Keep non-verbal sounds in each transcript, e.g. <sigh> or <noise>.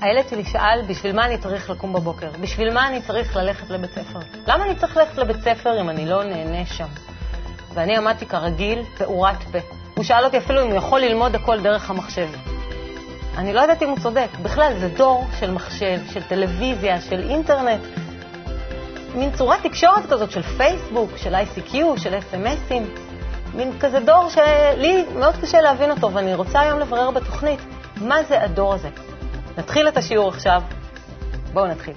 הילד שלי שאל, בשביל מה אני צריך לקום בבוקר? בשביל מה אני צריך ללכת לבית ספר? למה אני צריך ללכת לבית ספר אם אני לא נהנה שם? ואני עמדתי כרגיל, פעורת פה. הוא שאל אותי אפילו אם הוא יכול ללמוד הכל דרך המחשב. אני לא יודעת אם הוא צודק. בכלל, זה דור של מחשב, של טלוויזיה, של אינטרנט. מין צורת תקשורת כזאת של פייסבוק, של ICQ, של אס.אם.אסים. מין כזה דור שלי מאוד קשה להבין אותו, ואני רוצה היום לברר בתוכנית מה זה הדור הזה. נתחיל את השיעור עכשיו. בואו נתחיל.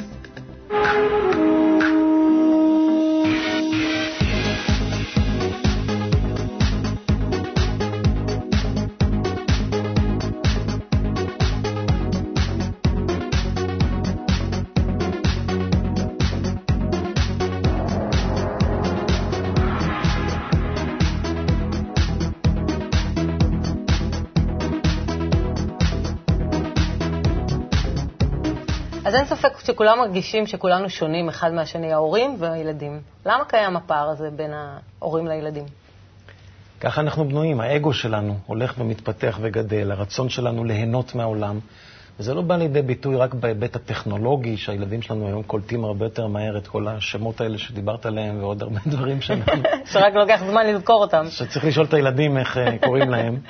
אז אין ספק שכולם מרגישים שכולנו שונים אחד מהשני, ההורים והילדים. למה קיים הפער הזה בין ההורים לילדים? ככה אנחנו בנויים, האגו שלנו הולך ומתפתח וגדל, הרצון שלנו ליהנות מהעולם. וזה לא בא לידי ביטוי רק בהיבט הטכנולוגי, שהילדים שלנו היום קולטים הרבה יותר מהר את כל השמות האלה שדיברת עליהם, ועוד הרבה <laughs> דברים שאנחנו... שרק לוקח זמן לזכור אותם. שצריך לשאול את הילדים איך אה, קוראים להם. <laughs>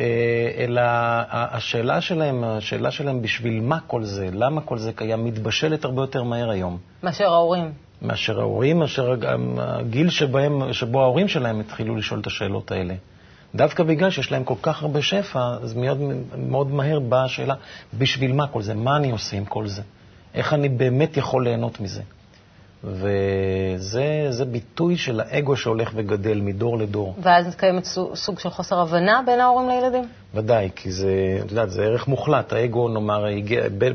אה, אלא השאלה שלהם, השאלה שלהם בשביל מה כל זה, למה כל זה קיים, מתבשלת הרבה יותר מהר היום. מאשר ההורים. מאשר ההורים, מאשר הגיל שבהם, שבו ההורים שלהם התחילו לשאול את השאלות האלה. דווקא בגלל שיש להם כל כך הרבה שפע, אז מאוד, מאוד מהר באה השאלה, בשביל מה כל זה? מה אני עושה עם כל זה? איך אני באמת יכול ליהנות מזה? וזה ביטוי של האגו שהולך וגדל מדור לדור. ואז קיים סוג של חוסר הבנה בין ההורים לילדים? ודאי, כי זה, את יודעת, זה ערך מוחלט. האגו, נאמר,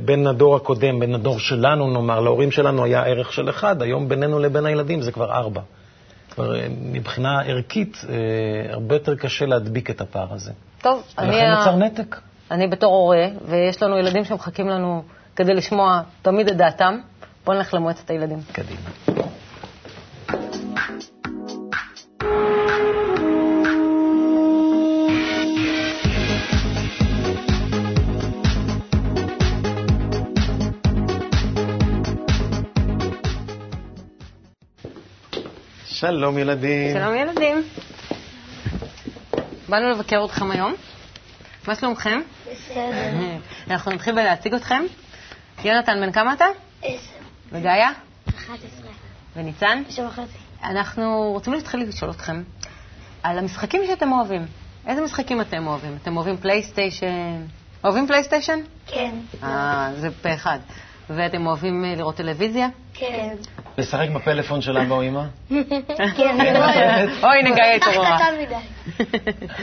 בין הדור הקודם, בין הדור שלנו, נאמר, להורים שלנו היה ערך של אחד, היום בינינו לבין הילדים זה כבר ארבע. כבר אה, מבחינה ערכית, אה, הרבה יותר קשה להדביק את הפער הזה. טוב, אני... ולכן נוצר נתק. אני בתור הורה, ויש לנו ילדים שמחכים לנו כדי לשמוע תמיד את דעתם. בואו נלך למועצת הילדים. קדימה. שלום ילדים. שלום ילדים. באנו לבקר אתכם היום. מה שלומכם? בסדר. אנחנו נתחיל בלהציג אתכם. יונתן, בן כמה אתה? וגאיה? 11. וניצן? תשע וחצי. אנחנו רוצים להתחיל לשאול אתכם על המשחקים שאתם אוהבים. איזה משחקים אתם אוהבים? אתם אוהבים פלייסטיישן? אוהבים פלייסטיישן? כן. אה, זה פה אחד. ואתם אוהבים אה, לראות טלוויזיה? כן. לשחק בפלאפון של אבא או אמא? כן, אני לא. אוי, נגאי את אח אורורה. קטן מדי.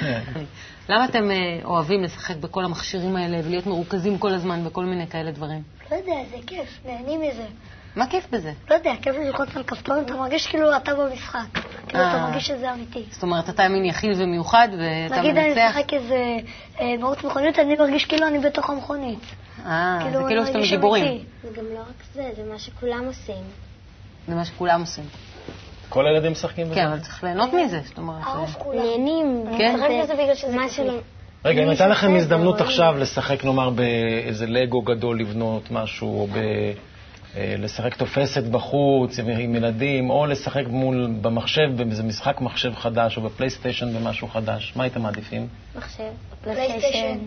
<laughs> למה אתם אה, אוהבים לשחק בכל המכשירים האלה ולהיות מרוכזים כל הזמן בכל מיני כאלה דברים? לא יודע, זה כיף, נהנים מזה. מה כיף בזה? לא יודע, כיף ללחוץ על כפתורים, אתה מרגיש כאילו אתה במשחק. כאילו אתה אה. מרגיש שזה אמיתי. זאת אומרת, אתה מין יחיד ומיוחד ואתה נגיד אני מנצח? משחק איזה מרוץ מכונית, אני מרגיש כאילו אני בתוך המכונית. אה, זה אני כאילו שאתם גיבורים. אמיתי. זה גם לא רק זה, זה מה שכולם עושים. זה מה שכולם עושים. כל הילדים משחקים בזה? כן, אבל צריך ליהנות מזה. זאת אומרת, הרוב אה, כולם. נהנים. כן? משחק בזה בגלל שזה מה כיף. רגע, אם הייתה לכם הזדמנות. עכשיו לשחק, נאמר, באיזה לגו גדול לבנות משהו, או ב... אה, לשחק תופסת בחוץ עם ילדים, או לשחק מול, במחשב, באיזה משחק מחשב חדש, או בפלייסטיישן במשהו חדש, מה הייתם מעדיפים? מחשב, פלייסטיישן.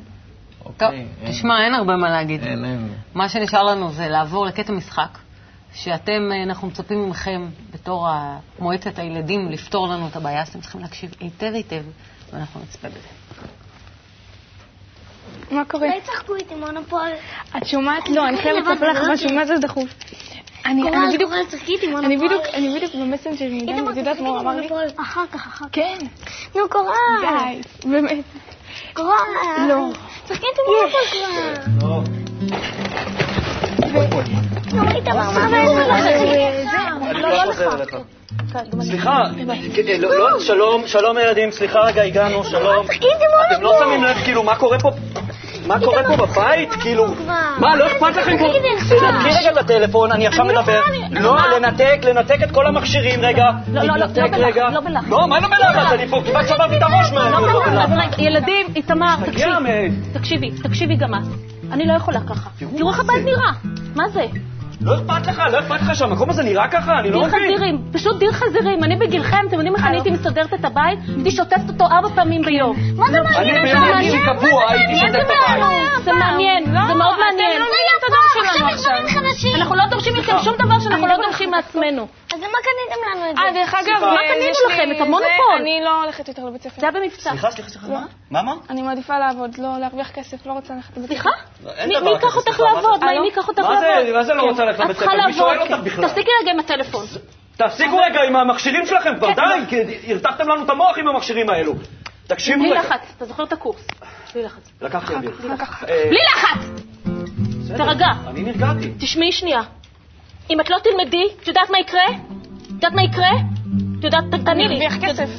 טוב, אוקיי, אין- תשמע, אין הרבה מה להגיד. אין, אין. מה שנשאר לנו זה לעבור לקטע משחק, שאתם, אה, אנחנו מצפים מכם, בתור מועצת הילדים, לפתור לנו את הבעיה, אז אתם צריכים להקשיב היטב היטב, ואנחנו נצפה בזה. מה קורה? אולי תשחקו איתי מונופול. את שומעת? לא, אני חייבת לספר לך משהו, מה זה דחוף? אני בדיוק. אני בדיוק, אני בדיוק במסנג'ר איתמר, ואת יודעת מה הוא אמר לי? אחר כך, אחר כך. כן, נו, קורל. די, באמת. קורל. לא. נו, איתמר, מה לא, לא לך. סליחה, לא, לא, שלום, שלום ילדים, סליחה רגע, הגענו, שלום. אתם לא. שמים לב, כאילו, מה קורה פה? מה קורה פה בבית? כאילו, מה, לא אכפת לכם פה? תנתקי רגע את הטלפון, אני עכשיו מדבר. לא, לנתק, לנתק את כל המכשירים רגע. לא, לא, לא, לא בלחץ. לא בלחץ. לא, מה לא בלחץ? אני פה כמעט שברתי את הראש מה... לא, רגע, ילדים, איתמר, תקשיבי, תקשיבי גם את. אני לא יכולה ככה. תראו איך הבית נראה. מה זה? לא אכפת לך, לא אכפת לך שהמקום הזה נראה ככה? אני לא דיר מבין. חזירים, פשוט דיר חזירים. אני בגילכם, אתם יודעים איך אני הייתי מסדרת את הבית? הייתי שוטפת אותו ארבע פעמים ביום. מה זה אני מעניין? ביום רגיל קבוע הייתי שוטף את הבית. זה מעניין, זה מאוד מעניין. את הדור שלנו עכשיו. אנחנו לא דורשים מכם שום דבר שאנחנו לא דורשים מעצמנו. אז למה קניתם לנו את אה, זה? דרך אגב, מה אה, קנינו לכם? את המונופול. אני לא הולכת יותר לבית ספר. זה היה במבצע. סליחה, סליחה, סליחה, מה? מה אמרת? אני מעדיפה לעבוד, לא להרוויח כסף, לא רוצה ללכת לבית ספר. סליחה? אין מי ייקח אותך מה לעבוד? מה, מי ייקח אותך מה לעבוד? מה זה לא כן. רוצה ללכת לבית ספר? מי שואל אותך כן. בכלל? תפסיקי רגע עם הטלפון. תפסיקו רגע עם המכשירים שלכם כבר, די, כי הרתחתם לנו את המוח עם המכשירים האלו. תקשיבו בלי רגע. לחץ, אתה זוכר את הקורס? בלי לחץ. לקחתי אוויר. אה, בלי לחץ! בסדר, תרגע. אני נרגעתי. תשמעי שנייה. אם את לא תלמדי, את יודעת מה יקרה? את יודעת מה יקרה? את יודעת, תעני לי. להרוויח כסף.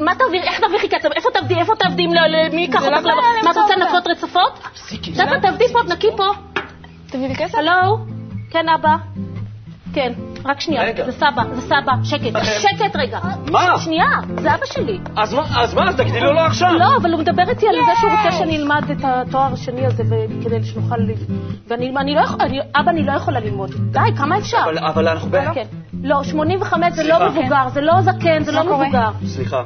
מה תעביר, איך תרוויחי כסף? איפה תעבדי? איפה תעבדי? ל- ל- מי ייקח לא אותך? לעבוד? מה את רוצה. לנקות רצפות? תפסיקי. תעבדי פה, תנקי פה. תביא לי כסף? הלו? כן, אבא? כן, רק שנייה. רגע. זה סבא, זה סבא. שקט, שקט רגע. מה? שנייה, זה אבא שלי. אז מה, אז מה, תגידי לו לא עכשיו. לא, אבל הוא מדבר איתי על זה שהוא רוצה שאני אלמד את התואר השני הזה כדי שנוכל... ל- ואני אני לא יכולה, אבא, אני לא יכולה ללמוד. די, כמה אפשר? אבל- אבל אנחנו ב... כן. לא, 85 זה. לא מבוגר, זה לא זקן, זה לא? מבוגר. סליחה.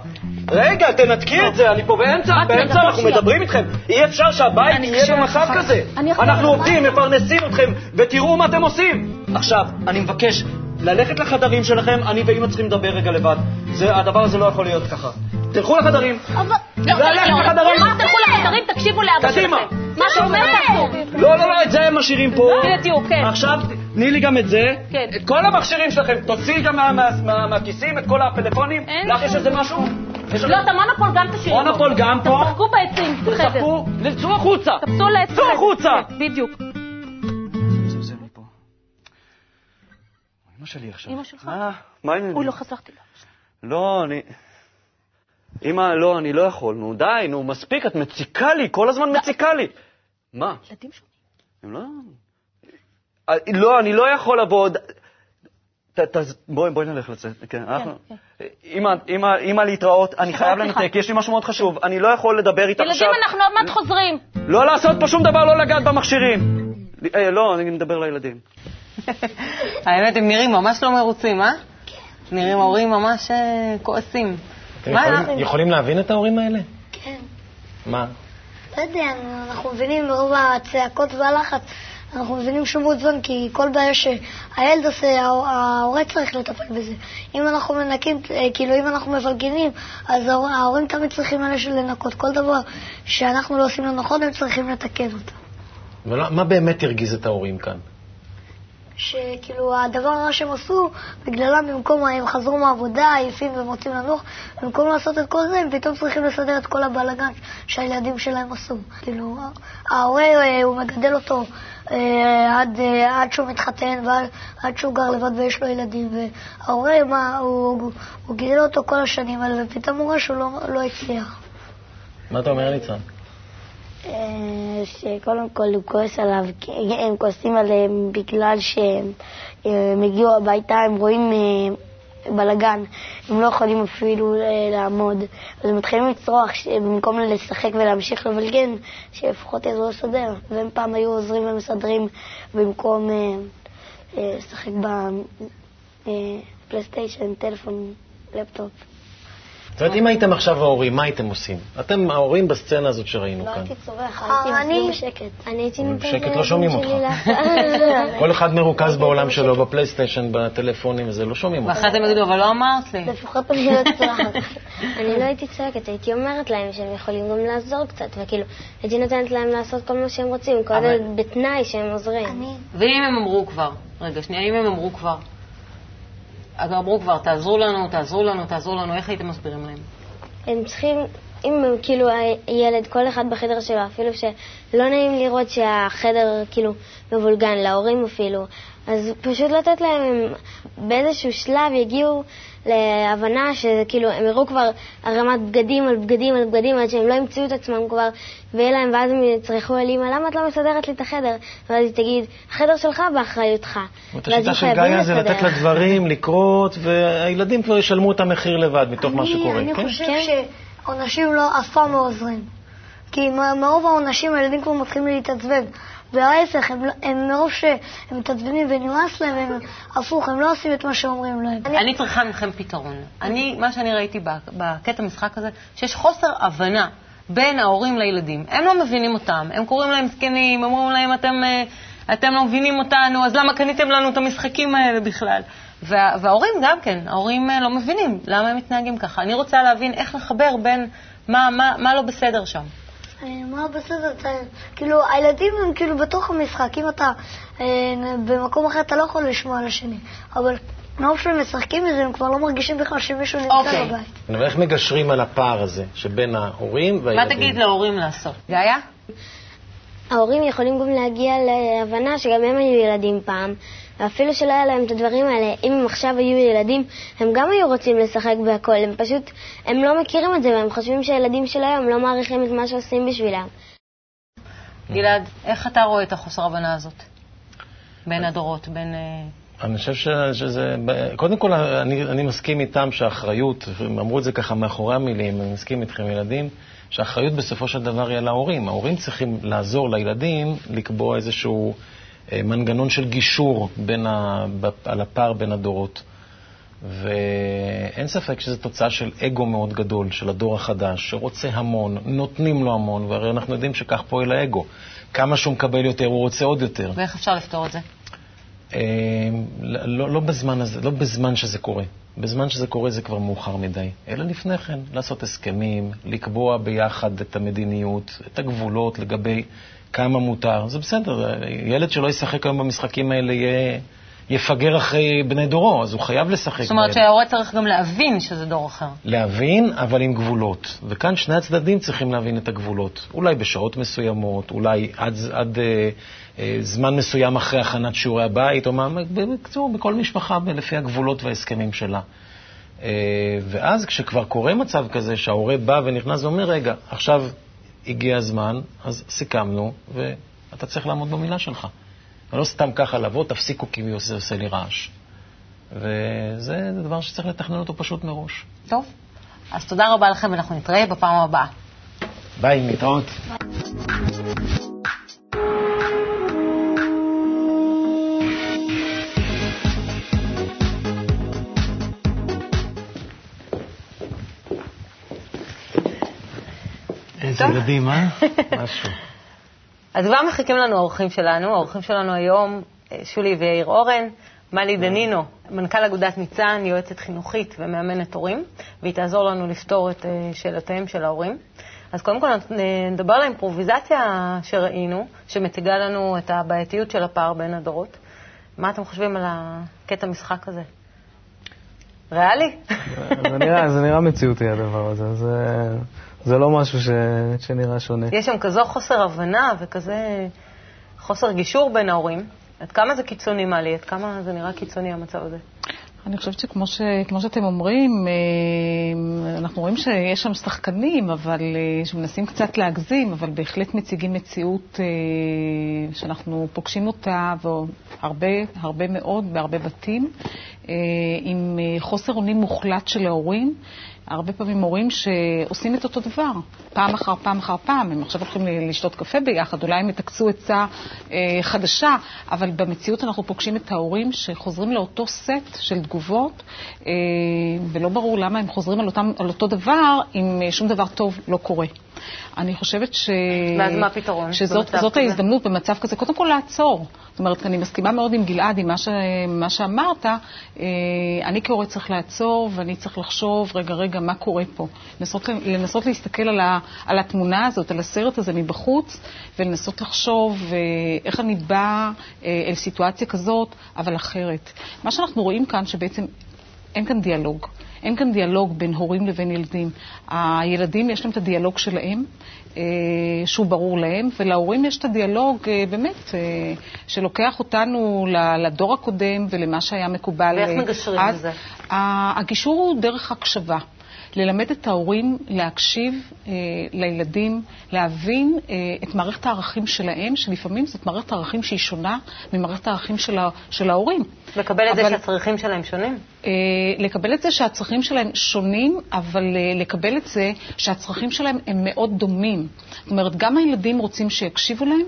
רגע, תנתקי את זה, אני פה באמצע, באמצע אנחנו. מדברים איתכם. אי אפשר שהבית יהיה במצב. כזה. אנחנו עובדים, מפרנסים אתכם, ותראו מה אתם עושים. עכשיו, אני מבקש ללכת לחדרים שלכם, אני ואמא צריכים לדבר רגע לבד. זה- הדבר הזה לא יכול להיות ככה. תלכו לחדרים. אבל... לא, ללכת לא, לחדרים. לא, תלכו לחדרים, תקשיבו לאבא קדימה. שלכם. מה שאומר תעשו. לא, לא, לא, את זה הם משאירים פה. הנה, תראו, כן. עכשיו, תני לי גם את זה. כן. את כל המכשירים שלכם. תוציאי גם מה- מה- מה- מהכיסים את כל הפלאפונים. אין לך יש איזה משהו? לא, את המונופול גם תשאירו. מונופול גם פה. תשחקו בעצים. תשחקו, צאו החוצה. תפסו לעץ. צאו החוצה. בדיוק. אמא שלי עכשיו. אמא שלך? מה? מה העניינים? אוי, לא חסכתי לה. לא, אני... אמא, לא, אני לא יכול. נו, די, נו, מספיק, את מציקה לי, כל הזמן מציקה לי. מה? ילדים שלי. הם לא... אה, לא, אני לא יכול לבוא בואי, בואי נלך לצאת. כן, אנחנו... אמא, אמא, להתראות, אני חייב. לנתק, יש לי משהו מאוד חשוב. אני לא יכול לדבר איתך עכשיו. ילדים, אנחנו עוד מעט חוזרים. לא לעשות פה שום דבר, לא לגעת במכשירים. אה, לא, אני מדבר לילדים. <laughs> האמת, הם נראים ממש לא מרוצים, אה? נראים הורים ממש אה, כועסים. אתם מה, יכולים- להבין את ההורים האלה? כן. מה? לא יודע, אנחנו מבינים מרוב הצעקות והלחץ, אנחנו מבינים שהוא מעוצבן, כי כל בעיה שהילד עושה, ההור- ההורה צריך לטפל בזה. אם אנחנו מנקים, אה, כאילו אם אנחנו מפלגנים, אז ההור- ההורים תמיד צריכים אלה של לנקות. כל דבר שאנחנו לא עושים לו נכון, הם צריכים לתקן אותו. מה באמת הרגיז את ההורים כאן? שכאילו הדבר הרע שהם עשו, בגללם במקום, הם חזרו מהעבודה, עייפים והם רוצים לנוח, במקום לעשות את כל זה, הם פתאום צריכים לסדר את כל הבלאגן שהילדים שלהם עשו. כאילו, ההורה, אה, הוא מגדל אותו אה, עד, אה, עד שהוא מתחתן ועד עד שהוא גר לבד ויש לו ילדים, וההורה, מה, הוא, הוא, הוא גידל אותו כל השנים האלה, ופתאום הוא רואה שהוא לא, לא הצליח. מה אתה אומר, ניצן? אה, שקודם כל הוא כועס עליו, כי הם כועסים עליהם בגלל שהם הם הגיעו הביתה, הם רואים אה, בלאגן, הם לא יכולים אפילו אה, לעמוד, אז הם מתחילים לצרוח במקום לשחק ולהמשיך לבלגן, שלפחות יעזרו לסדר. והם פעם היו עוזרים ומסדרים במקום אה, אה, לשחק בפלייסטיישן, טלפון, לפטופ. זאת אומרת, אם הייתם עכשיו ההורים, מה הייתם עושים? אתם ההורים בסצנה הזאת שראינו לא כאן. הייתי צורח, אה, הייתי אני- מסביר בשקט. אני הייתי נותנת בשקט לא שומעים אותך. <laughs> כל אחד מרוכז בעולם שלו, בפלייסטיישן, בטלפונים, וזה לא שומעים אותך. ואחרי הם יגידו, אבל לא אמרת לי. לפחות אני לא צורחת. אני לא הייתי צועקת, הייתי אומרת להם שהם יכולים גם לעזור קצת, וכאילו, הייתי נותנת להם לעשות כל מה שהם רוצים, כל בתנאי שהם עוזרים. אני, ואם הם אמרו כבר, רגע, שנייה, אם הם אמרו כבר, אמרו כבר, תעזרו לנו, תעזרו לנו, תעזרו לנו, איך הייתם מסבירים להם? הם צריכים, אם הם, כאילו הילד, כל אחד בחדר שלו, אפילו שלא נעים לראות שהחדר כאילו מבולגן, להורים אפילו, אז פשוט לתת להם, הם באיזשהו שלב יגיעו להבנה שכאילו הם יראו כבר הרמת בגדים על בגדים על בגדים עד שהם לא ימצאו את עצמם כבר ויהיה להם, ואז הם יצרכו על אימא, למה את לא מסדרת לי את החדר? ואז היא תגיד, החדר שלך באחריותך. זאת השיטה של גאיה זה לתת. לדברים <laughs> לקרות, והילדים כבר ישלמו את המחיר לבד מתוך מה שקורה. אני כן? חושב כן. שעונשים לא, אף פעם לא עוזרים. כי מרוב העונשים הילדים כבר מתחילים להתעצבן. וההפך, הם, לא- הם מרוב שהם מתעצבנים ונמאס להם, הם הפוך, הם לא עושים את מה שאומרים להם. אני צריכה מכם פתרון. אני, מה שאני ראיתי בקטע המשחק הזה, שיש חוסר הבנה בין ההורים לילדים. הם לא מבינים אותם, הם קוראים להם זקנים, אומרים להם, אתם, אה, אתם לא מבינים אותנו, אז למה קניתם לנו את המשחקים האלה בכלל? וה, וההורים גם כן, ההורים אה, לא מבינים למה הם מתנהגים ככה. אני רוצה להבין איך לחבר בין מה, מה, מה לא בסדר שם. אה, מה בסדר, אתה, כאילו, הילדים הם כאילו בתוך המשחק, אם אתה אה, במקום אחר אתה לא יכול לשמוע על השני, אבל מרוב שהם משחקים בזה, הם כבר לא מרגישים בכלל שמישהו נמצא אוקיי. בבית. אבל איך מגשרים על הפער הזה שבין ההורים מה והילדים? תגיד להורים לעשות? גאיה? ההורים יכולים גם להגיע להבנה שגם הם היו ילדים פעם, ואפילו שלא היה להם את הדברים האלה, אם הם עכשיו היו ילדים, הם גם היו רוצים לשחק בהכל, הם פשוט, הם לא מכירים את זה, והם חושבים שהילדים של היום לא מעריכים את מה שעושים בשבילם. גלעד, איך אתה רואה את החוסר הבנה הזאת? בין הדורות, בין... אה, אני חושב ש, שזה... קודם כל, אני, אני מסכים איתם שהאחריות, הם אמרו את זה ככה מאחורי המילים, אני מסכים איתכם, ילדים, שהאחריות בסופו של דבר היא על ההורים. ההורים צריכים לעזור לילדים לקבוע איזשהו אה, מנגנון של גישור בין ה, על הפער בין הדורות. ואין ספק שזו תוצאה של אגו מאוד גדול של הדור החדש, שרוצה המון, נותנים לו המון, והרי אנחנו יודעים שכך פועל האגו. כמה שהוא מקבל יותר, הוא רוצה עוד יותר. ואיך אפשר לפתור את זה? אה, לא, לא, בזמן הזה, לא בזמן שזה קורה. בזמן שזה קורה זה כבר מאוחר מדי. אלא לפני כן, לעשות הסכמים, לקבוע ביחד את המדיניות, את הגבולות לגבי כמה מותר. זה בסדר, ילד שלא ישחק היום במשחקים האלה יהיה, יפגר אחרי בני דורו, אז הוא חייב לשחק זאת אומרת. שההורה צריך גם להבין שזה דור אחר. להבין, אבל עם גבולות. וכאן שני הצדדים צריכים להבין את הגבולות. אולי בשעות מסוימות, אולי עד, עד אה, אה, זמן מסוים אחרי הכנת שיעורי הבית, או מה, בקיצור, בכל משפחה לפי הגבולות וההסכמים שלה. אה, ואז כשכבר קורה מצב כזה שההורה בא ונכנס ואומר, רגע, עכשיו הגיע הזמן, אז סיכמנו, ואתה צריך לעמוד במילה שלך. ולא סתם ככה לבוא, תפסיקו כי זה עושה לי רעש. וזה דבר שצריך לתכנן אותו פשוט מראש. טוב, אז תודה רבה לכם, ואנחנו נתראה בפעם הבאה. ביי, להתראות. איזה. ילדים, אה? <laughs> משהו. אז כבר מחכים לנו האורחים שלנו. האורחים שלנו היום, אה, שולי ויאיר אורן, מלי דנינו, מנכ"ל אגודת ניצן, יועצת חינוכית ומאמנת הורים, והיא תעזור לנו לפתור את אה, שאלותיהם של ההורים. אז קודם כל אה, נדבר על האימפרוביזציה שראינו, שמציגה לנו את הבעייתיות של הפער בין הדורות. מה אתם חושבים על הקטע משחק הזה? ריאלי? זה נראה, זה נראה מציאותי הדבר הזה, זה, זה לא משהו ש, שנראה שונה. יש שם כזו חוסר הבנה וכזה חוסר גישור בין ההורים. עד כמה זה קיצוני, מלי? עד כמה זה נראה קיצוני המצב הזה? אני חושבת שכמו ש, כמו שאתם אומרים, אה, אנחנו רואים שיש שם שחקנים, אבל אה, שמנסים קצת להגזים, אבל בהחלט מציגים מציאות אה, שאנחנו פוגשים אותה הרבה, הרבה מאוד, בהרבה בתים, עם חוסר אונים מוחלט של ההורים. הרבה פעמים הורים שעושים את אותו דבר, פעם אחר פעם אחר פעם. הם עכשיו הולכים לשתות קפה ביחד, אולי הם יתקצו עצה אה, חדשה, אבל במציאות אנחנו פוגשים את ההורים שחוזרים לאותו סט של תגובות, אה, ולא ברור למה הם חוזרים על, אותם, על אותו דבר אם אה, שום דבר טוב לא קורה. אני חושבת ש... ואז מה הפתרון? שזאת זאת ההזדמנות במצב כזה, קודם כל לעצור. זאת אומרת, אני מסכימה מאוד עם גלעד, עם מה, ש... מה שאמרת. אה, אני כהורה צריך לעצור, ואני צריך לחשוב, רגע, רגע, מה קורה פה? לנסות, לנסות להסתכל על, ה... על התמונה הזאת, על הסרט הזה מבחוץ, ולנסות לחשוב אה, איך אני באה אה, אל סיטואציה כזאת, אבל אחרת. מה שאנחנו רואים כאן, שבעצם אין כאן דיאלוג. אין כאן דיאלוג בין הורים לבין ילדים. הילדים, יש להם את הדיאלוג שלהם, אה, שהוא ברור להם, ולהורים יש את הדיאלוג, אה, באמת, אה, שלוקח אותנו לדור הקודם ולמה שהיה מקובל. ואיך מגשרים לזה? הגישור הוא דרך הקשבה. ללמד את ההורים להקשיב אה, לילדים, להבין אה, את מערכת הערכים שלהם, שלפעמים זאת מערכת הערכים שהיא שונה ממערכת הערכים של, ה, של ההורים. לקבל את אבל, זה שהצרכים שלהם שונים? אה, לקבל את זה שהצרכים שלהם שונים, אבל אה, לקבל את זה שהצרכים שלהם הם מאוד דומים. זאת אומרת, גם הילדים רוצים שיקשיבו להם,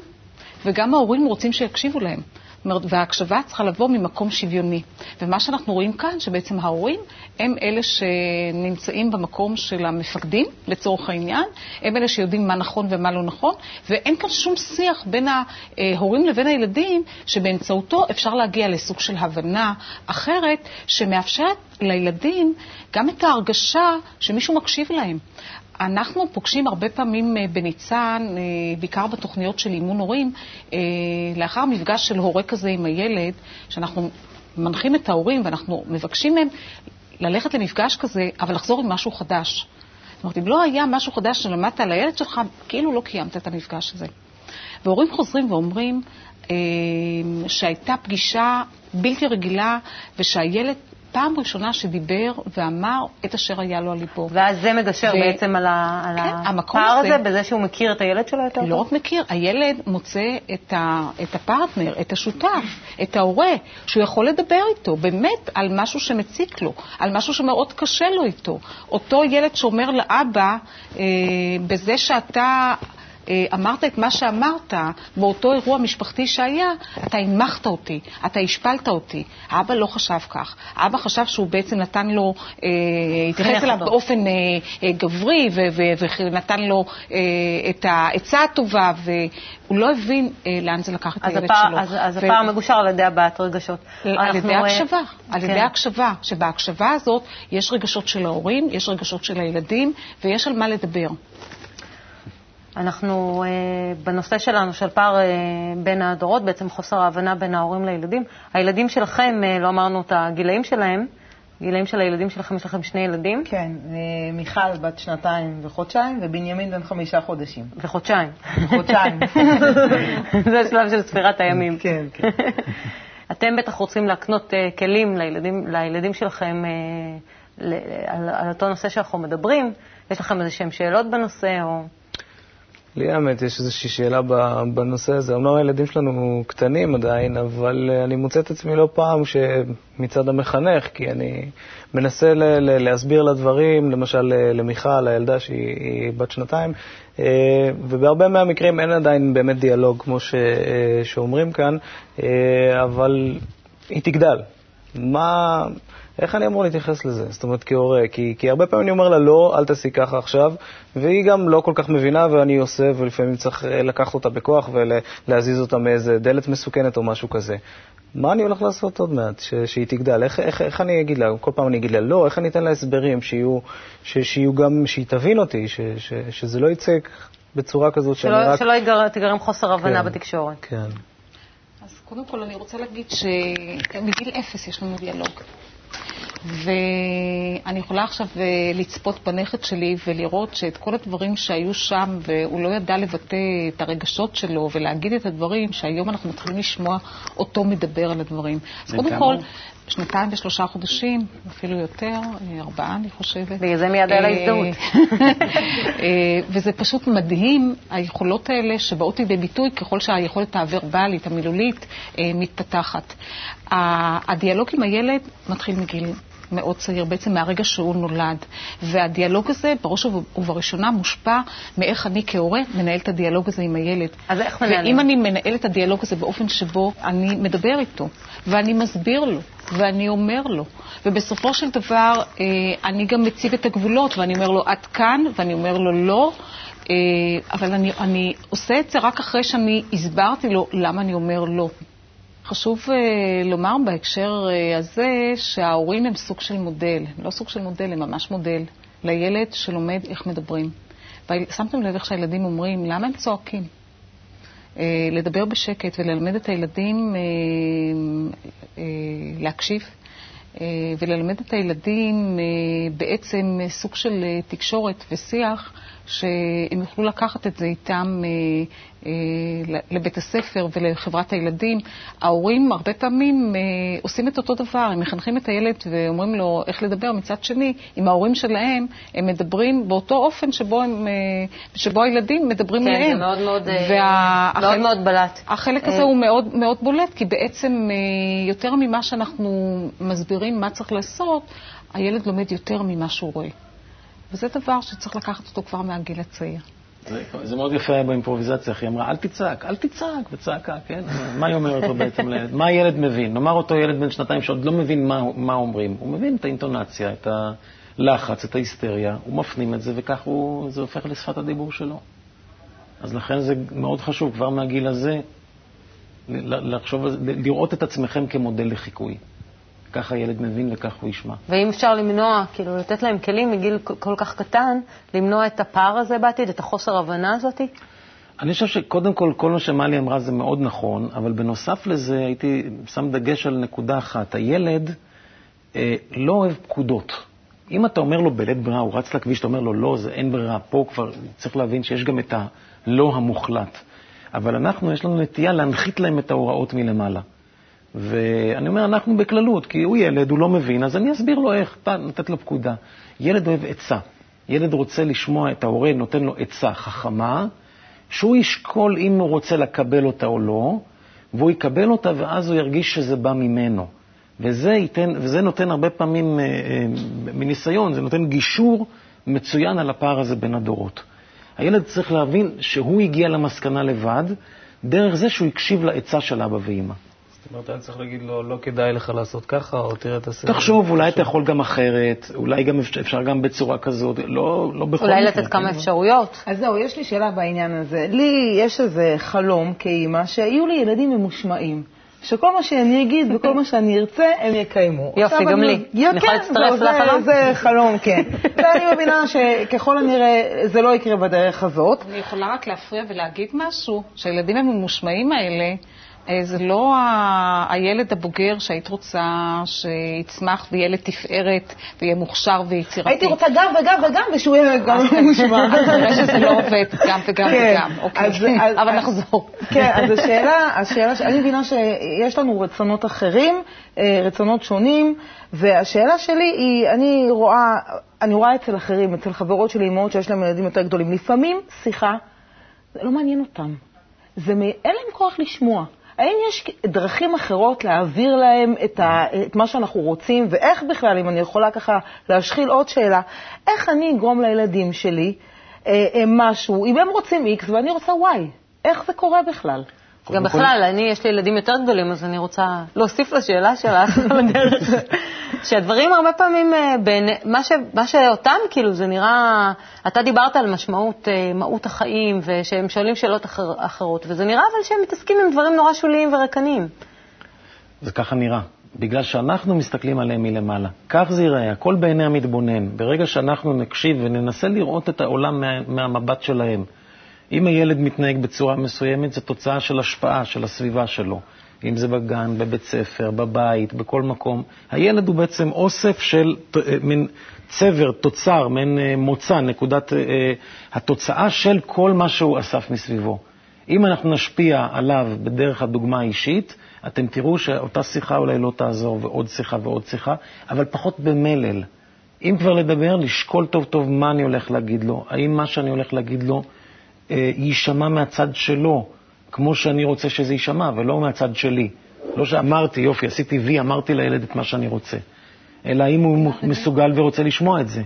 וגם ההורים רוצים שיקשיבו להם. אומרת, וההקשבה צריכה לבוא ממקום שוויוני. ומה שאנחנו רואים כאן, שבעצם ההורים הם אלה שנמצאים במקום של המפקדים, לצורך העניין, הם אלה שיודעים מה נכון ומה לא נכון, ואין כאן שום שיח בין ההורים לבין הילדים, שבאמצעותו אפשר להגיע לסוג של הבנה אחרת, שמאפשרת לילדים גם את ההרגשה שמישהו מקשיב להם. אנחנו פוגשים הרבה פעמים אה, בניצן, אה, בעיקר בתוכניות של אימון הורים, אה, לאחר מפגש של הורה כזה עם הילד, שאנחנו מנחים את ההורים ואנחנו מבקשים מהם ללכת למפגש כזה, אבל לחזור עם משהו חדש. זאת אומרת, אם לא היה משהו חדש שלמדת על הילד שלך, כאילו לא קיימת את המפגש הזה. והורים חוזרים ואומרים שהייתה פגישה בלתי רגילה ושהילד פעם ראשונה שדיבר ואמר את אשר היה לו על ליבו. ואז זה מגשר ו... בעצם על, ה... על כן, הפער הזה, בזה שהוא מכיר את הילד שלו יותר טוב? לא רק מכיר, הילד מוצא את, ה... את הפרטנר, את השותף, את ההורה, שהוא יכול לדבר איתו באמת על משהו שמציק לו, על משהו שמאוד קשה לו איתו. אותו ילד שאומר לאבא, אה, בזה שאתה... אה, אמרת את מה שאמרת באותו אירוע משפחתי שהיה, אתה הנמכת אותי, אתה השפלת אותי. האבא לא חשב כך. האבא חשב שהוא בעצם נתן לו, אה, התייחס אליו באופן אה, גברי ונתן לו את העצה הטובה, והוא לא הבין לאן זה לקח את הילד הפער, שלו. אז, אז הפער מגושר על ידי הבעת רגשות. על ידי הקשבה, על ידי כן. הקשבה, שבהקשבה הזאת יש רגשות של ההורים, יש רגשות של הילדים, ויש על מה לדבר. אנחנו, אה, בנושא שלנו, של פער אה, בין הדורות, בעצם חוסר ההבנה בין ההורים לילדים, הילדים שלכם, אה, לא אמרנו את הגילאים שלהם, גילאים של הילדים שלכם, יש לכם שני ילדים? כן, מיכל בת שנתיים וחודשיים, ובנימין בן חמישה חודשים. וחודשיים. חודשיים. <laughs> זה השלב של ספירת הימים. כן, כן. <laughs> אתם בטח רוצים להקנות כלים לילדים, לילדים שלכם על, על אותו נושא שאנחנו מדברים. יש לכם איזה שהם שאלות בנושא, או... לי האמת, יש איזושהי שאלה בנושא הזה. אמנם הילדים שלנו קטנים עדיין, אבל אה, אני מוצא את עצמי לא פעם שמצד המחנך, כי אני מנסה ל- ל- להסביר לה דברים, למשל אה, למיכל, הילדה שהיא בת שנתיים, אה, ובהרבה מהמקרים אין עדיין באמת דיאלוג, כמו ש- שאומרים כאן, אבל היא תגדל. מה... איך אני אמור להתייחס לזה? זאת אומרת, כהורה, כי, כי הרבה פעמים אני אומר לה, לא, אל תעשי ככה עכשיו, והיא גם לא כל כך מבינה, ואני עושה, ולפעמים צריך אה, לקחת אותה בכוח ולהזיז אותה מאיזה דלת מסוכנת או משהו כזה. מה אני הולך לעשות עוד מעט, ש, שהיא תגדל? איך, איך, איך אני אגיד לה? כל פעם אני אגיד לה, לא, איך אני אתן לה הסברים, שיהיו, ש, שיהיו גם, שהיא תבין אותי, ש, ש, שזה לא יצא בצורה כזאת שאני שלא, רק... שלא תגרם חוסר הבנה כן, בתקשורת. כן. אז קודם כל אני רוצה להגיד שמגיל אפס יש לנו דיאלוג. ואני יכולה עכשיו אה, לצפות בנכד שלי ולראות שאת כל הדברים שהיו שם, והוא לא ידע לבטא את הרגשות שלו ולהגיד את הדברים, שהיום אנחנו מתחילים לשמוע אותו מדבר על הדברים. אז קודם כל, שנתיים ושלושה חודשים, אפילו יותר, אה, ארבעה אני חושבת. בגלל זה מיד היה לה הזדהות. <laughs> וזה פשוט מדהים, היכולות האלה שבאות לידי ביטוי ככל שהיכולת הוורבלית, המילולית, אה, מתפתחת. הדיאלוג עם הילד מתחיל מגיל מאוד צעיר, בעצם מהרגע שהוא נולד. והדיאלוג הזה, בראש ובראשונה, מושפע מאיך אני כהורה מנהל את הדיאלוג הזה עם הילד. אז איך מנהלים? ואם אני מנהל את הדיאלוג הזה באופן שבו אני מדבר איתו, ואני מסביר לו, ואני אומר לו, ובסופו של דבר אה, אני גם מציב את הגבולות, ואני אומר לו, עד כאן, ואני אומר לו, לא. אה, אבל אני, אני עושה את זה רק אחרי שאני הסברתי לו למה אני אומר לא. חשוב uh, לומר בהקשר uh, הזה שההורים הם סוג של מודל, לא סוג של מודל, הם ממש מודל לילד שלומד איך מדברים. שמתם לב איך שהילדים אומרים, למה הם צועקים? Uh, לדבר בשקט וללמד את הילדים uh, uh, להקשיב. וללמד את הילדים בעצם סוג של תקשורת ושיח שהם יוכלו לקחת את זה איתם אה, אה, לבית הספר ולחברת הילדים. ההורים הרבה פעמים אה, עושים את אותו דבר, הם מחנכים את הילד ואומרים לו איך לדבר. מצד שני, עם ההורים שלהם, הם מדברים באותו אופן שבו, הם, שבו הילדים מדברים כן, להם. כן, זה מאוד מאוד, והחלק, מאוד, מאוד בלט. החלק הזה הוא מאוד מאוד בולט, כי בעצם יותר ממה שאנחנו מסבירים מה צריך לעשות, הילד לומד יותר ממה שהוא רואה. וזה דבר שצריך לקחת אותו כבר מהגיל הצעיר. זה, זה מאוד יפה באימפרוביזציה, איך היא אמרה, אל תצעק, אל תצעק, וצעקה, כן? <laughs> מה היא אומרת לו בעצם לילד? <laughs> מה הילד מבין? נאמר אותו ילד בן שנתיים שעוד לא מבין מה, אומרים, הוא מבין את האינטונציה, את הלחץ, את ההיסטריה, הוא מפנים את זה, וכך זה הופך לשפת הדיבור שלו. אז לכן זה מאוד חשוב, כבר מהגיל הזה, לחשוב, לראות את עצמכם כמודל לחיקוי. ככה ילד מבין וכך הוא ישמע. ואם אפשר למנוע, כאילו לתת להם כלים מגיל כל כך קטן, למנוע את הפער הזה בעתיד, את החוסר הבנה הזאת? אני חושב שקודם כל, כל מה שמלי אמרה זה מאוד נכון, אבל בנוסף לזה הייתי שם דגש על נקודה אחת. הילד אה, לא אוהב פקודות. אם אתה אומר לו בלית ברירה, הוא רץ לכביש, אתה אומר לו לא, זה אין ברירה, פה כבר צריך להבין שיש גם את הלא המוחלט. אבל אנחנו, יש לנו נטייה להנחית להם את ההוראות מלמעלה. ואני אומר, אנחנו בכללות, כי הוא ילד, הוא לא מבין, אז אני אסביר לו איך, נתת לו פקודה. ילד אוהב עצה. ילד רוצה לשמוע את ההורה, נותן לו עצה חכמה, שהוא ישקול אם הוא רוצה לקבל אותה או לא, והוא יקבל אותה ואז הוא ירגיש שזה בא ממנו. וזה, ייתן, וזה נותן הרבה פעמים, אה, אה, מניסיון, זה נותן גישור מצוין על הפער הזה בין הדורות. הילד צריך להבין שהוא הגיע למסקנה לבד, דרך זה שהוא הקשיב לעצה של אבא ואימא. זאת אומרת, אני צריך להגיד לו, לא כדאי לך לעשות ככה, או תראה את הסרט. תחשוב, אולי אתה יכול גם אחרת, אולי גם אפשר גם בצורה כזאת, לא, לא בכל אולי לתת כמה אפשרויות. אז זהו, יש לי שאלה בעניין הזה. לי יש איזה חלום כאימא, שיהיו לי ילדים ממושמעים. שכל מה שאני אגיד וכל מה שאני ארצה, הם יקיימו. יופי, גם לי. אני יכולה כן, להצטרף לחלום? זה חלום, כן. ואני מבינה שככל הנראה זה לא יקרה בדרך הזאת. אני יכולה רק להפריע ולהגיד משהו, שהילדים הממושמעים האלה, זה לא הילד הבוגר שהיית רוצה שיצמח ויהיה לתפארת ויהיה מוכשר ויצירתי. הייתי רוצה גם וגם וגם ושהוא יהיה גם מושמע. <laughs> אז נראה שזה לא עובד גם וגם כן, וגם. אוקיי, אבל נחזור. כן, אז השאלה, השאלה, אני מבינה שיש לנו רצונות אחרים, אה, רצונות שונים, והשאלה שלי היא, אני רואה, אני רואה אצל אחרים, אצל חברות שלי, אמהות שיש להם ילדים יותר גדולים, לפעמים שיחה, זה לא מעניין אותם. זה, אין להם כוח לשמוע. האם יש דרכים אחרות להעביר להם את, ה, את מה שאנחנו רוצים, ואיך בכלל, אם אני יכולה ככה להשחיל עוד שאלה, איך אני אגרום לילדים שלי אה, אה, משהו, אם הם רוצים X ואני רוצה Y, איך זה קורה בכלל? גם בכלל, אני, יש לי ילדים יותר גדולים, אז אני רוצה להוסיף לשאלה שלך <laughs> בדרך, שהדברים הרבה פעמים, אה, מה, ש, מה שאותם, כאילו, זה נראה, אתה דיברת על משמעות, אה, מהות החיים, ושהם שואלים שאלות אחר, אחרות, וזה נראה אבל שהם מתעסקים עם דברים נורא שוליים וריקניים. זה ככה נראה. בגלל שאנחנו מסתכלים עליהם מלמעלה. כך זה ייראה, הכל בעיני המתבונן. ברגע שאנחנו נקשיב וננסה לראות את העולם מה, מהמבט שלהם, אם הילד מתנהג בצורה מסוימת, זו תוצאה של השפעה של הסביבה שלו. אם זה בגן, בבית ספר, בבית, בכל מקום. הילד הוא בעצם אוסף של אה, מין צבר, תוצר, מין אה, מוצא, נקודת אה, התוצאה של כל מה שהוא אסף מסביבו. אם אנחנו נשפיע עליו בדרך הדוגמה האישית, אתם תראו שאותה שיחה אולי לא תעזור, ועוד שיחה ועוד שיחה, אבל פחות במלל. אם כבר לדבר, לשקול טוב טוב מה אני הולך להגיד לו, האם מה שאני הולך להגיד לו יישמע מהצד שלו, כמו שאני רוצה שזה יישמע, ולא מהצד שלי. לא שאמרתי, יופי, עשיתי וי, אמרתי לילד את מה שאני רוצה, אלא אם הוא מסוגל ורוצה לשמוע את זה.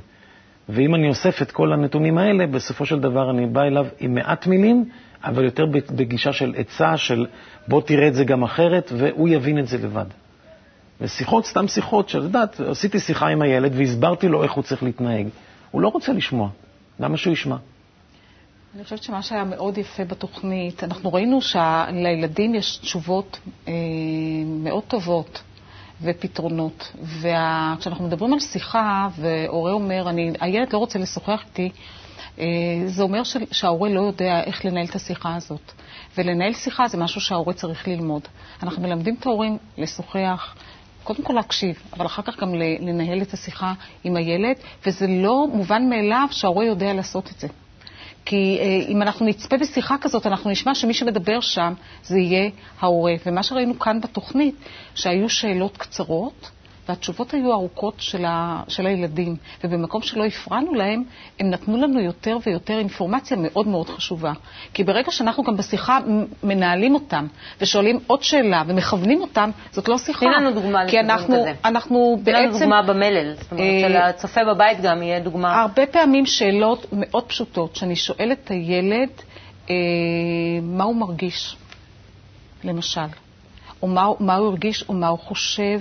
ואם אני אוסף את כל הנתונים האלה, בסופו של דבר אני בא אליו עם מעט מילים, אבל יותר בגישה של עצה, של בוא תראה את זה גם אחרת, והוא יבין את זה לבד. ושיחות, סתם שיחות, שאת יודעת, עשיתי שיחה עם הילד והסברתי לו איך הוא צריך להתנהג. הוא לא רוצה לשמוע, למה שהוא ישמע? אני חושבת שמה שהיה מאוד יפה בתוכנית, אנחנו ראינו שלילדים יש תשובות אה, מאוד טובות ופתרונות. וכשאנחנו מדברים על שיחה, והורה אומר, אני, הילד לא רוצה לשוחח איתי, אה, זה אומר ש, שההורה לא יודע איך לנהל את השיחה הזאת. ולנהל שיחה זה משהו שההורה צריך ללמוד. אנחנו מלמדים את ההורים לשוחח, קודם כל להקשיב, אבל אחר כך גם לנהל את השיחה עם הילד, וזה לא מובן מאליו שההורה יודע לעשות את זה. כי אה, אם אנחנו נצפה בשיחה כזאת, אנחנו נשמע שמי שמדבר שם זה יהיה ההורה. ומה שראינו כאן בתוכנית, שהיו שאלות קצרות, והתשובות היו ארוכות של, ה, של הילדים, ובמקום שלא הפרענו להם, הם נתנו לנו יותר ויותר אינפורמציה מאוד מאוד חשובה. כי ברגע שאנחנו גם בשיחה מנהלים אותם, ושואלים עוד שאלה ומכוונים אותם, זאת לא שיחה. תני לנו דוגמה כי אנחנו, כזה. אנחנו תני בעצם... לנו דוגמה במלל, זאת אומרת, אה, שלצופה בבית גם יהיה דוגמה. הרבה פעמים שאלות מאוד פשוטות, שאני שואלת את הילד אה, מה הוא מרגיש, למשל, או מה, מה הוא הרגיש, או מה הוא חושב,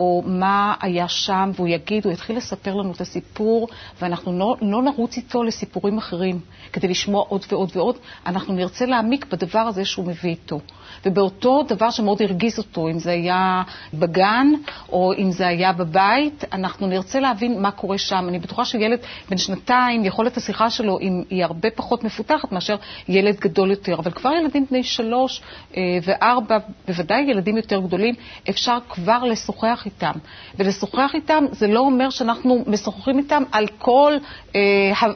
או מה היה שם, והוא יגיד, הוא יתחיל לספר לנו את הסיפור, ואנחנו לא, לא נרוץ איתו לסיפורים אחרים כדי לשמוע עוד ועוד ועוד, אנחנו נרצה להעמיק בדבר הזה שהוא מביא איתו. ובאותו דבר שמאוד הרגיז אותו, אם זה היה בגן או אם זה היה בבית, אנחנו נרצה להבין מה קורה שם. אני בטוחה שילד בן שנתיים, יכולת השיחה שלו היא הרבה פחות מפותחת מאשר ילד גדול יותר, אבל כבר ילדים בני שלוש אה, וארבע, בוודאי ילדים יותר גדולים, אפשר כבר לשוחח איתם. ולשוחח איתם זה לא אומר שאנחנו משוחחים איתם על כל, אה,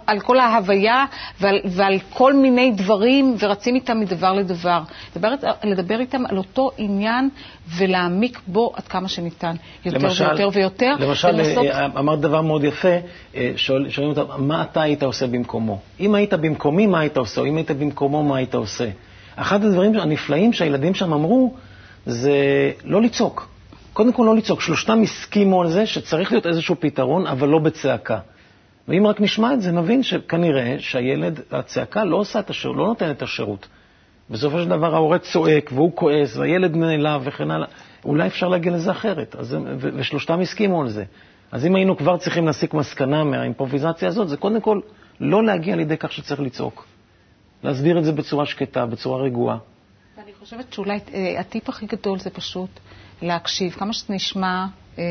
על כל ההוויה ועל, ועל כל מיני דברים ורצים איתם מדבר לדבר. לדבר, לדבר איתם על אותו עניין ולהעמיק בו עד כמה שניתן, יותר למשל, ויותר ויותר. למשל, ולנסות... אה, אמרת דבר מאוד יפה, אה, שואל, שואלים אותם, מה אתה היית עושה במקומו? אם היית במקומי, מה היית עושה? או אם היית במקומו, מה היית עושה? אחד הדברים הנפלאים שהילדים שם אמרו, זה לא לצעוק. קודם כל לא לצעוק. שלושתם הסכימו על זה שצריך להיות איזשהו פתרון, אבל לא בצעקה. ואם רק נשמע את זה, נבין שכנראה שהילד, הצעקה לא עושה את השירות, לא נותנת את השירות. בסופו של דבר ההורה צועק והוא כועס והילד נעלב וכן הלאה. אולי אפשר להגיע לזה אחרת, אז, ו- ושלושתם הסכימו על זה. אז אם היינו כבר צריכים להסיק מסקנה מהאימפרוביזציה הזאת, זה קודם כל לא להגיע לידי כך שצריך לצעוק. להסביר את זה בצורה שקטה, בצורה רגועה. אני חושבת שאולי אה, הטיפ הכי גדול זה פשוט להקשיב, כמה שזה נשמע אה,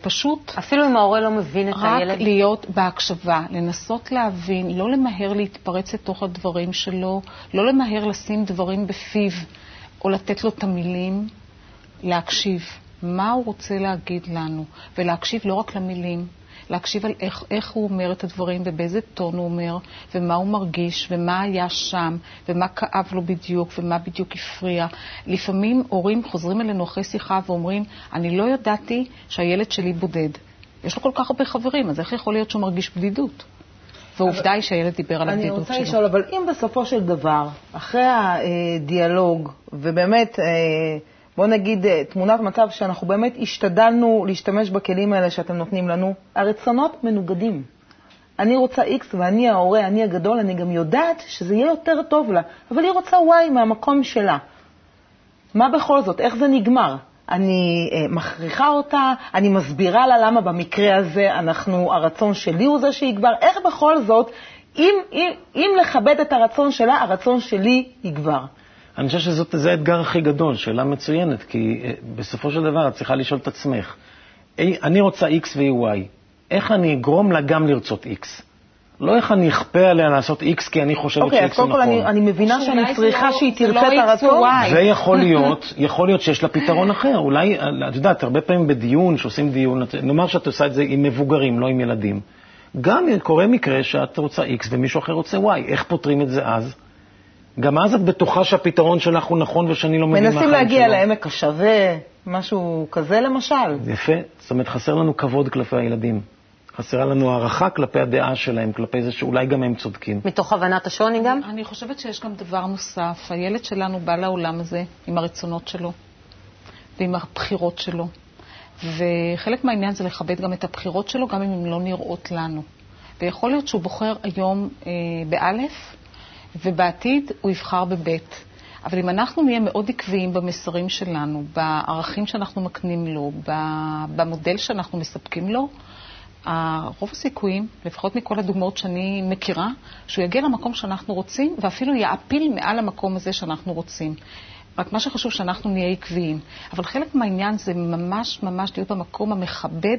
פשוט. אפילו אם ההורה לא מבין את הילד? רק להיות בהקשבה, לנסות להבין, לא למהר להתפרץ לתוך הדברים שלו, לא למהר לשים דברים בפיו או לתת לו את המילים, להקשיב. מה הוא רוצה להגיד לנו, ולהקשיב לא רק למילים, להקשיב על איך, איך הוא אומר את הדברים ובאיזה טון הוא אומר, ומה הוא מרגיש, ומה היה שם, ומה כאב לו בדיוק, ומה בדיוק הפריע. לפעמים הורים חוזרים אלינו אחרי שיחה ואומרים, אני לא ידעתי שהילד שלי בודד. יש לו כל כך הרבה חברים, אז איך יכול להיות שהוא מרגיש בדידות? ועובדה היא שהילד דיבר על הבדידות שלו. אני רוצה לשאול, אבל אם בסופו של דבר, אחרי הדיאלוג, ובאמת... בוא נגיד, תמונת מצב שאנחנו באמת השתדלנו להשתמש בכלים האלה שאתם נותנים לנו, הרצונות מנוגדים. אני רוצה X ואני ההורה, אני הגדול, אני גם יודעת שזה יהיה יותר טוב לה, אבל היא רוצה Y מהמקום שלה. מה בכל זאת? איך זה נגמר? אני אה, מכריחה אותה, אני מסבירה לה למה במקרה הזה אנחנו, הרצון שלי הוא זה שיגבר. איך בכל זאת, אם, אם, אם לכבד את הרצון שלה, הרצון שלי יגבר. אני חושב שזה האתגר הכי גדול, שאלה מצוינת, כי בסופו של דבר את צריכה לשאול את עצמך, אני רוצה X והיא Y, איך אני אגרום לה גם לרצות X? לא איך אני אכפה עליה לעשות X כי אני חושבת okay, ש-X הוא נכון. אוקיי, אז קודם כל אני, אני מבינה שאני צריכה שהיא תרצה את הרצון. ויכול <laughs> להיות, יכול להיות שיש לה פתרון אחר. אולי, את יודעת, הרבה פעמים בדיון, שעושים דיון, נאמר שאת עושה את זה עם מבוגרים, לא עם ילדים. גם קורה מקרה שאת רוצה X ומישהו אחר רוצה Y, איך פותרים את זה אז? גם אז את בטוחה שהפתרון שלך הוא נכון ושאני לא מבין מה החיים שלו. מנסים להגיע לעמק השווה, משהו כזה למשל. יפה. זאת אומרת, חסר לנו כבוד כלפי הילדים. חסרה לנו הערכה כלפי הדעה שלהם, כלפי זה שאולי גם הם צודקים. מתוך הבנת השוני גם? אני חושבת שיש גם דבר נוסף. הילד שלנו בא לעולם הזה עם הרצונות שלו ועם הבחירות שלו. וחלק מהעניין זה לכבד גם את הבחירות שלו, גם אם הן לא נראות לנו. ויכול להיות שהוא בוחר היום אה, באלף, ובעתיד הוא יבחר בבית. אבל אם אנחנו נהיה מאוד עקביים במסרים שלנו, בערכים שאנחנו מקנים לו, במודל שאנחנו מספקים לו, רוב הסיכויים, לפחות מכל הדוגמאות שאני מכירה, שהוא יגיע למקום שאנחנו רוצים, ואפילו יעפיל מעל המקום הזה שאנחנו רוצים. רק מה שחשוב שאנחנו נהיה עקביים. אבל חלק מהעניין זה ממש ממש להיות במקום המכבד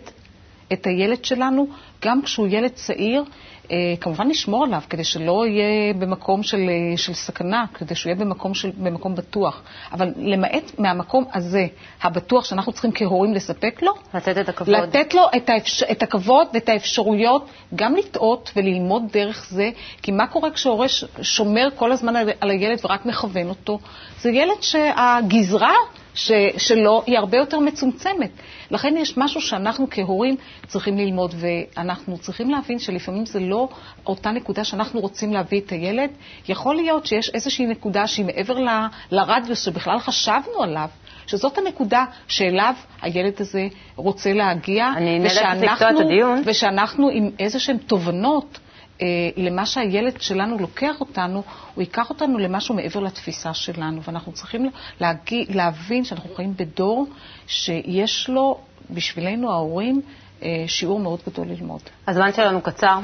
את הילד שלנו, גם כשהוא ילד צעיר, אה, כמובן לשמור עליו, כדי שלא יהיה במקום של, אה, של סכנה, כדי שהוא יהיה במקום, של, במקום בטוח. אבל למעט מהמקום הזה, הבטוח שאנחנו צריכים כהורים לספק לו, לתת את הכבוד. לתת לו את, האפשר, את הכבוד ואת האפשרויות גם לטעות וללמוד דרך זה, כי מה קורה כשהורה שומר כל הזמן על, על הילד ורק מכוון אותו? זה ילד שהגזרה ש, שלו היא הרבה יותר מצומצמת. לכן יש משהו שאנחנו כהורים צריכים ללמוד, ואנחנו צריכים להבין שלפעמים זה לא אותה נקודה שאנחנו רוצים להביא את הילד. יכול להיות שיש איזושהי נקודה שהיא מעבר ל, לרדיוס שבכלל חשבנו עליו, שזאת הנקודה שאליו הילד הזה רוצה להגיע. אני נאלצת לקטוע את הדיון. ושאנחנו עם איזה שהן תובנות. אה, למה שהילד שלנו לוקח אותנו, הוא ייקח אותנו למשהו מעבר לתפיסה שלנו. ואנחנו צריכים להגיע, להבין שאנחנו חיים בדור שיש לו, בשבילנו ההורים, אה, שיעור מאוד גדול ללמוד. הזמן שלנו קצר.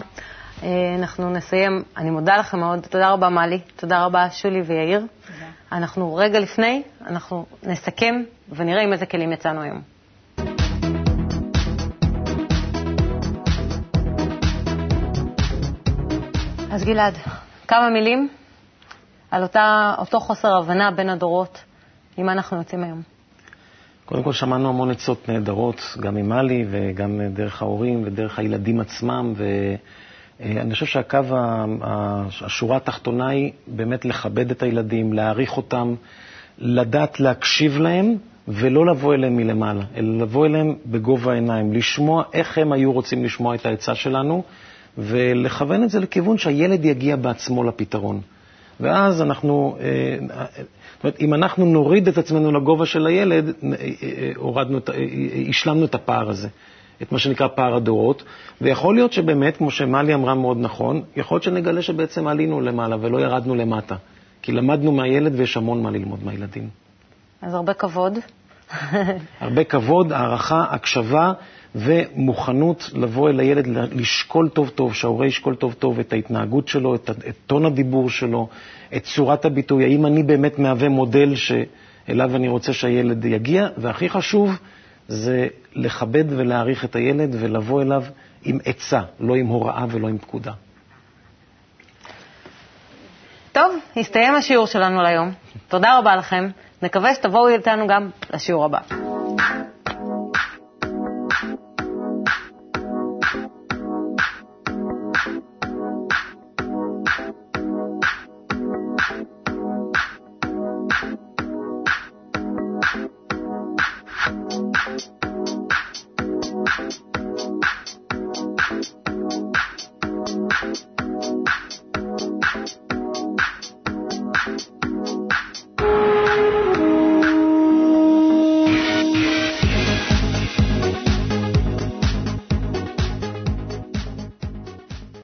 אה, אנחנו נסיים. אני מודה לכם מאוד. תודה רבה, מלי. תודה רבה, שולי ויאיר. תודה. אנחנו רגע לפני, אנחנו נסכם ונראה עם איזה כלים יצאנו היום. אז גלעד, כמה מילים על אותה, אותו חוסר הבנה בין הדורות, עם מה אנחנו יוצאים היום. קודם כל שמענו המון עצות נהדרות, גם ממלי וגם דרך ההורים ודרך הילדים עצמם, ואני חושב שהקו, השורה התחתונה היא באמת לכבד את הילדים, להעריך אותם, לדעת להקשיב להם ולא לבוא אליהם מלמעלה, אלא לבוא אליהם בגובה העיניים, לשמוע איך הם היו רוצים לשמוע את העצה שלנו. ולכוון את זה לכיוון שהילד יגיע בעצמו לפתרון. ואז אנחנו, אה, זאת אומרת, אם אנחנו נוריד את עצמנו לגובה של הילד, אה, אה, הורדנו, השלמנו את הפער הזה, את מה שנקרא פער הדורות, ויכול להיות שבאמת, כמו שמלי אמרה מאוד נכון, יכול להיות שנגלה שבעצם עלינו למעלה ולא ירדנו למטה, כי למדנו מהילד ויש המון מה ללמוד מהילדים. אז הרבה כבוד. <laughs> הרבה כבוד, הערכה, הקשבה. ומוכנות לבוא אל הילד, לשקול טוב טוב, שההורה ישקול טוב טוב את ההתנהגות שלו, את, את טון הדיבור שלו, את צורת הביטוי, האם אני באמת מהווה מודל שאליו אני רוצה שהילד יגיע, והכי חשוב זה לכבד ולהעריך את הילד ולבוא אליו עם עצה, לא עם הוראה ולא עם פקודה. טוב, הסתיים השיעור שלנו להיום. תודה רבה לכם. נקווה שתבואו איתנו גם לשיעור הבא.